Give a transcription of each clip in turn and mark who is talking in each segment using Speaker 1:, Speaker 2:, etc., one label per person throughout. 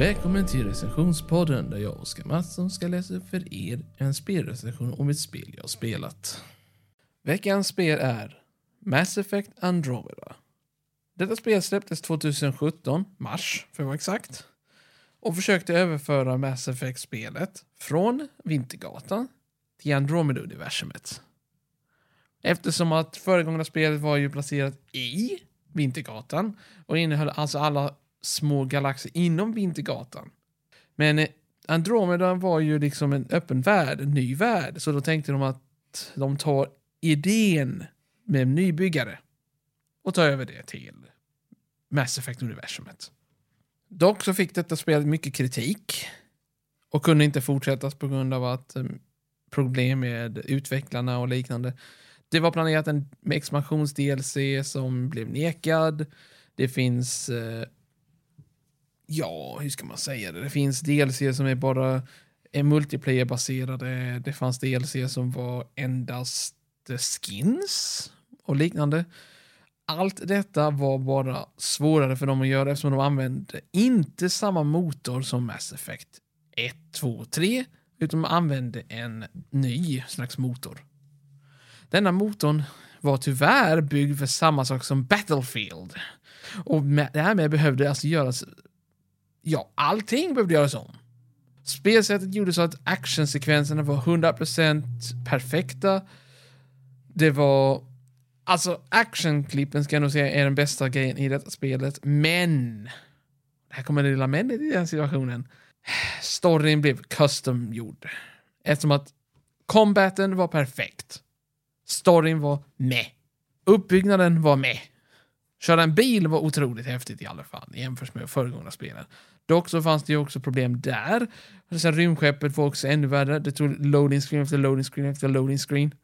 Speaker 1: Välkommen till recensionspodden där jag och Oskar Mattsson ska läsa upp för er en spelrecension om ett spel jag har spelat. Veckans spel är Mass Effect Andromeda. Detta spel släpptes 2017, mars för att vara exakt, och försökte överföra Mass Effect-spelet från Vintergatan till Andromeda-universumet. Eftersom att föregångna spelet var ju placerat i Vintergatan och innehöll alltså alla små galaxer inom Vintergatan. Men eh, Andromeda var ju liksom en öppen värld, en ny värld, så då tänkte de att de tar idén med nybyggare och tar över det till Mass Effect-universumet. Dock så fick detta spelet mycket kritik och kunde inte fortsättas på grund av att eh, problem med utvecklarna och liknande. Det var planerat en expansions-DLC som blev nekad. Det finns eh, ja, hur ska man säga det? Det finns DLC som är bara är multiplayer-baserade. Det fanns DLC som var endast skins och liknande. Allt detta var bara svårare för dem att göra eftersom de använde inte samma motor som Mass Effect 1, 2, 3 utan de använde en ny slags motor. Denna motorn var tyvärr byggd för samma sak som Battlefield. Och därmed behövde alltså göras ja, allting behövde göras om. Spelsättet gjorde så att actionsekvenserna var 100% perfekta. Det var... Alltså, actionklippen ska jag nog säga är den bästa grejen i detta spelet, men... Här kommer det lilla männet i den situationen. Storyn blev custom-gjord. Eftersom att combaten var perfekt. Storyn var med. Uppbyggnaden var med. Köra en bil var otroligt häftigt i alla fall jämfört med föregående spelen. Dock så fanns det ju också problem där. Sen rymdskeppet var också ännu värre. Det tog loading screen efter loading screen efter loading screen.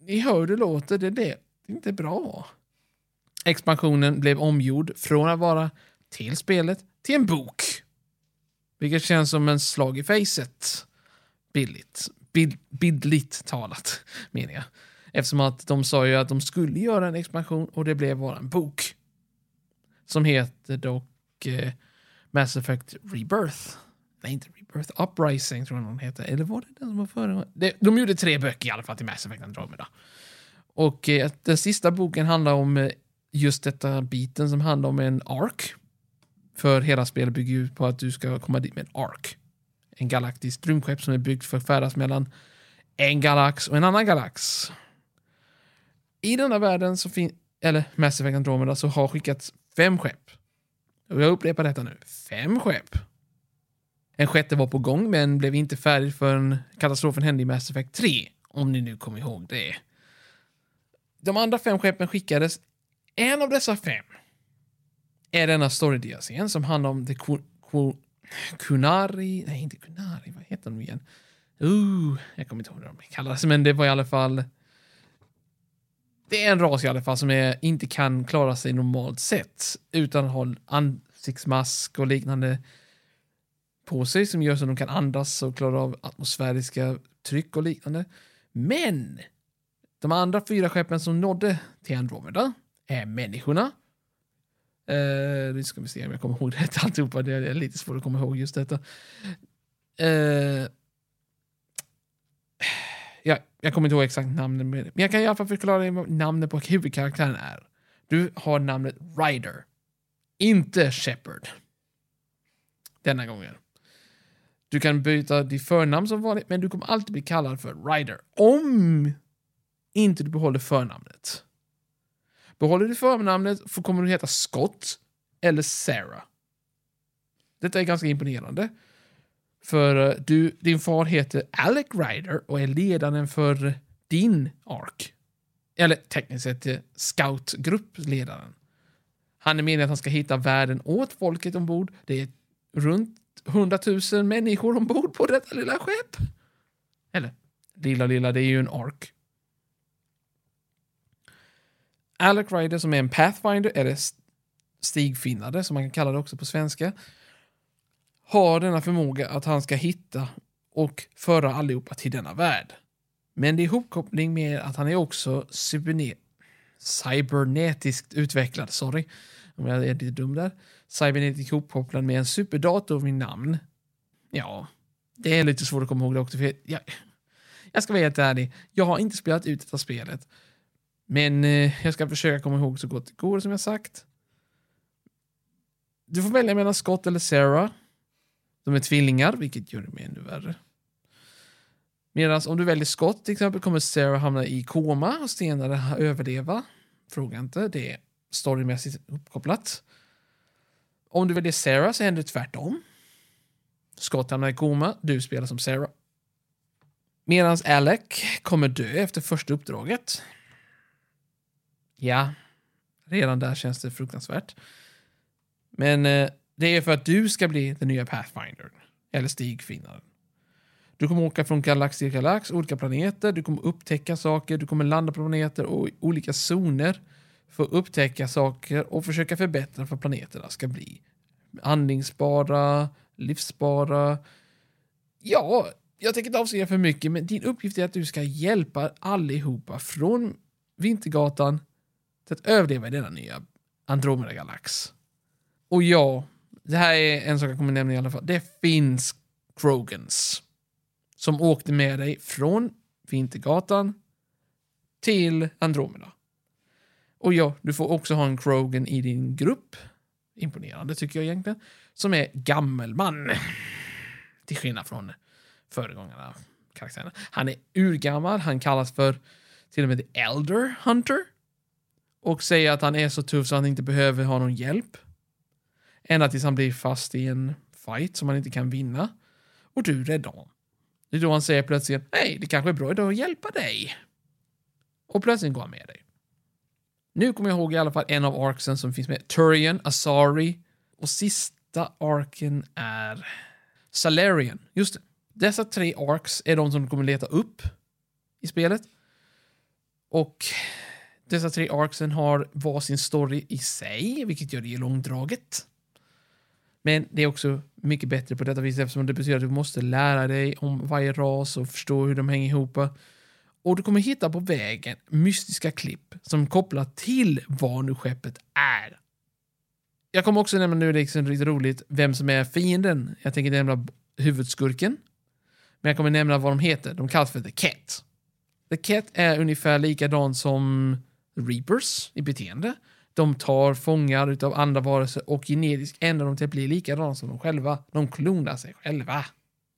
Speaker 1: Ni hör hur det låter, det, det, det är inte bra. Expansionen blev omgjord från att vara till spelet till en bok. Vilket känns som en slag i facet. Billigt. Bild, bildligt talat, menar jag. Eftersom att de sa ju att de skulle göra en expansion och det blev bara en bok. Som heter dock eh, Mass Effect Rebirth. Nej, inte Rebirth. Uprising tror jag någon heter. Eller var det den som var före? De gjorde tre böcker i alla fall till Mass Effect Andromeda. Och eh, den sista boken handlar om eh, just detta biten som handlar om en ark. För hela spelet bygger ju på att du ska komma dit med en ark. En galaktisk rymdskepp som är byggt för att färdas mellan en galax och en annan galax. I denna världen så finns, eller Mass Effect Andromeda, så har skickats fem skepp. Och jag upprepar detta nu. Fem skepp. En sjätte var på gång men blev inte färdig förrän katastrofen hände i Mass Effect 3. Om ni nu kommer ihåg det. De andra fem skeppen skickades. En av dessa fem är denna story DLCn som handlar om The Kunari... Nej, inte Kunari. Vad heter de igen? Uh, jag kommer inte ihåg vad de kallas, men det var i alla fall det är en ras i alla fall som är, inte kan klara sig normalt sett utan att ha ansiktsmask och liknande på sig som gör så att de kan andas och klara av atmosfäriska tryck och liknande. Men de andra fyra skeppen som nådde till Andromeda är människorna. Uh, nu ska vi se om jag kommer ihåg rätt alltihopa. Det är lite svårt att komma ihåg just detta. Uh, jag, jag kommer inte ihåg exakt namnet, men jag kan i alla fall förklara vad namnet på huvudkaraktären är. Du har namnet Ryder, inte Shepard. Denna gången. Du kan byta ditt förnamn som vanligt, men du kommer alltid bli kallad för Ryder. Om inte du behåller förnamnet. Behåller du förnamnet kommer du heta Scott eller Sarah. Detta är ganska imponerande. För eh, du, din far heter Alec Ryder och är ledaren för din ark. Eller tekniskt sett eh, scoutgruppledaren. Han är meningen att han ska hitta världen åt folket ombord. Det är runt 100 000 människor ombord på detta lilla skepp. Eller, lilla lilla, det är ju en ark. Alec Ryder som är en Pathfinder, eller stigfinnare som man kan kalla det också på svenska, har denna förmåga att han ska hitta och föra allihopa till denna värld. Men det är ihopkoppling med att han är också cybernetiskt utvecklad, sorry om jag är lite dum där. Cybernetiskt ihopkopplad med en superdator vid namn. Ja, det är lite svårt att komma ihåg det också. För jag, jag ska vara helt ärlig, jag har inte spelat ut detta spelet. Men eh, jag ska försöka komma ihåg så gott det går som jag sagt. Du får välja mellan Scott eller Sarah. De är tvillingar, vilket gör det ännu värre. Medan om du väljer Scott till exempel kommer Sarah hamna i koma och senare överleva. Fråga inte, det är storymässigt uppkopplat. Om du väljer Sarah så händer det tvärtom. Scott hamnar i koma, du spelar som Sarah. Medan Alec kommer dö efter första uppdraget. Ja, redan där känns det fruktansvärt. Men eh, det är för att du ska bli den nya Pathfinder. Eller stigfinnaren. Du kommer åka från galax till galax, olika planeter, du kommer upptäcka saker, du kommer landa på planeter och olika zoner för att upptäcka saker och försöka förbättra för att planeterna ska bli andningsbara, livsbara. Ja, jag tänker inte avslöja för mycket, men din uppgift är att du ska hjälpa allihopa från Vintergatan till att överleva i denna nya Andromeda-galax. Och ja, det här är en sak jag kommer nämna i alla fall. Det finns Krogans som åkte med dig från Vintergatan till Andromeda. Och ja, du får också ha en Krogan i din grupp. Imponerande tycker jag egentligen. Som är gammelman. Till skillnad från föregångarna karaktärerna. Han är urgammal, han kallas för till och med The Elder Hunter. Och säger att han är så tuff så han inte behöver ha någon hjälp. Ända tills han blir fast i en fight som han inte kan vinna. Och du räddar honom. Det är då han säger plötsligt, hej, det kanske är bra idag att hjälpa dig. Och plötsligt går han med dig. Nu kommer jag ihåg i alla fall en av arksen som finns med. Turian, Asari och sista arken är Salarian. Just det. Dessa tre arks är de som du kommer leta upp i spelet. Och dessa tre arksen har varsin story i sig, vilket gör det långdraget. Men det är också mycket bättre på detta vis eftersom det betyder att du måste lära dig om varje ras och förstå hur de hänger ihop. Och du kommer hitta på vägen mystiska klipp som kopplar till vad nu skeppet är. Jag kommer också nämna nu, liksom lite roligt, vem som är fienden. Jag tänker nämna huvudskurken. Men jag kommer nämna vad de heter. De kallas för The Cat. The Cat är ungefär likadan som Reapers i beteende. De tar fångar av andra varelser och genetiskt ändrar dem till att bli likadana som de själva. De klonar sig själva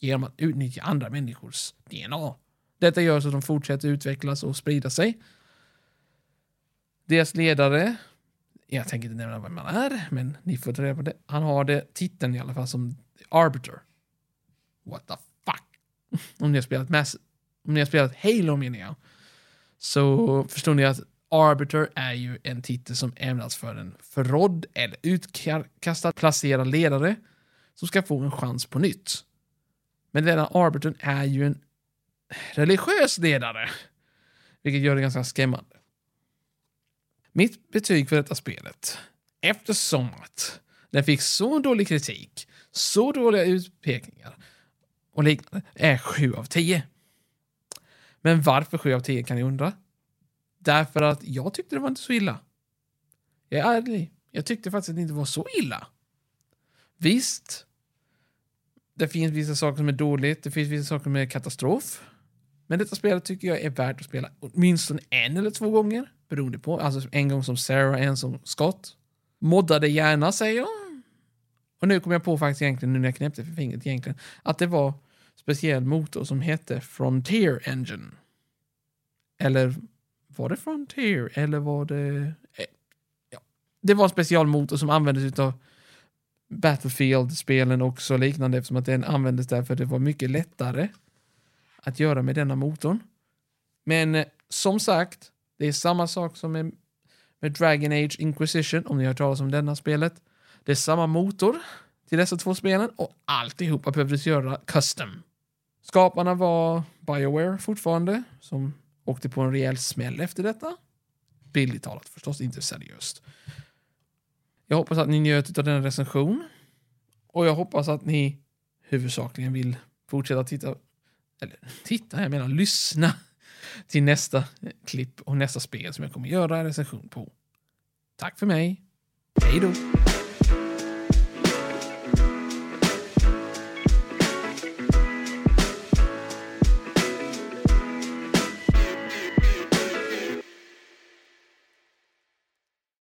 Speaker 1: genom att utnyttja andra människors DNA. Detta gör så att de fortsätter utvecklas och sprida sig. Deras ledare, jag tänker inte nämna vem han är, men ni får ta reda på det. Han har det titeln i alla fall som Arbiter. What the fuck? Om ni har spelat Mass, om ni har spelat Halo menar jag, så förstår ni att Arbiter är ju en titel som ämnas för en förrådd eller utkastad placerad ledare som ska få en chans på nytt. Men denna Arbiter är ju en religiös ledare, vilket gör det ganska skrämmande. Mitt betyg för detta spelet, eftersom att den fick så dålig kritik, så dåliga utpekningar och liknande, är 7 av 10. Men varför 7 av 10 kan ni undra? Därför att jag tyckte det var inte så illa. Jag är ärlig. Jag tyckte faktiskt att det inte var så illa. Visst, det finns vissa saker som är dåligt, det finns vissa saker som är katastrof. Men detta spelet tycker jag är värt att spela åtminstone en eller två gånger. Beroende på. Alltså en gång som Sarah, en som Scott. Modda det gärna, säger jag. Och nu kom jag på faktiskt egentligen, nu när jag knäppte för fingret egentligen, att det var speciell motor som hette Frontier Engine. Eller var det Frontier eller var det... Eh, ja. Det var en specialmotor som användes av Battlefield-spelen också liknande eftersom att den användes därför för det var mycket lättare att göra med denna motorn. Men eh, som sagt, det är samma sak som med, med Dragon Age Inquisition, om ni har hört talas om denna spelet. Det är samma motor till dessa två spelen och alltihopa behövdes göra custom. Skaparna var Bioware fortfarande, som åkte på en rejäl smäll efter detta. Bildligt talat förstås, inte seriöst. Jag hoppas att ni njöt av denna recension. Och jag hoppas att ni huvudsakligen vill fortsätta titta, eller titta, jag menar lyssna till nästa klipp och nästa spel som jag kommer göra en recension på. Tack för mig. Hej då!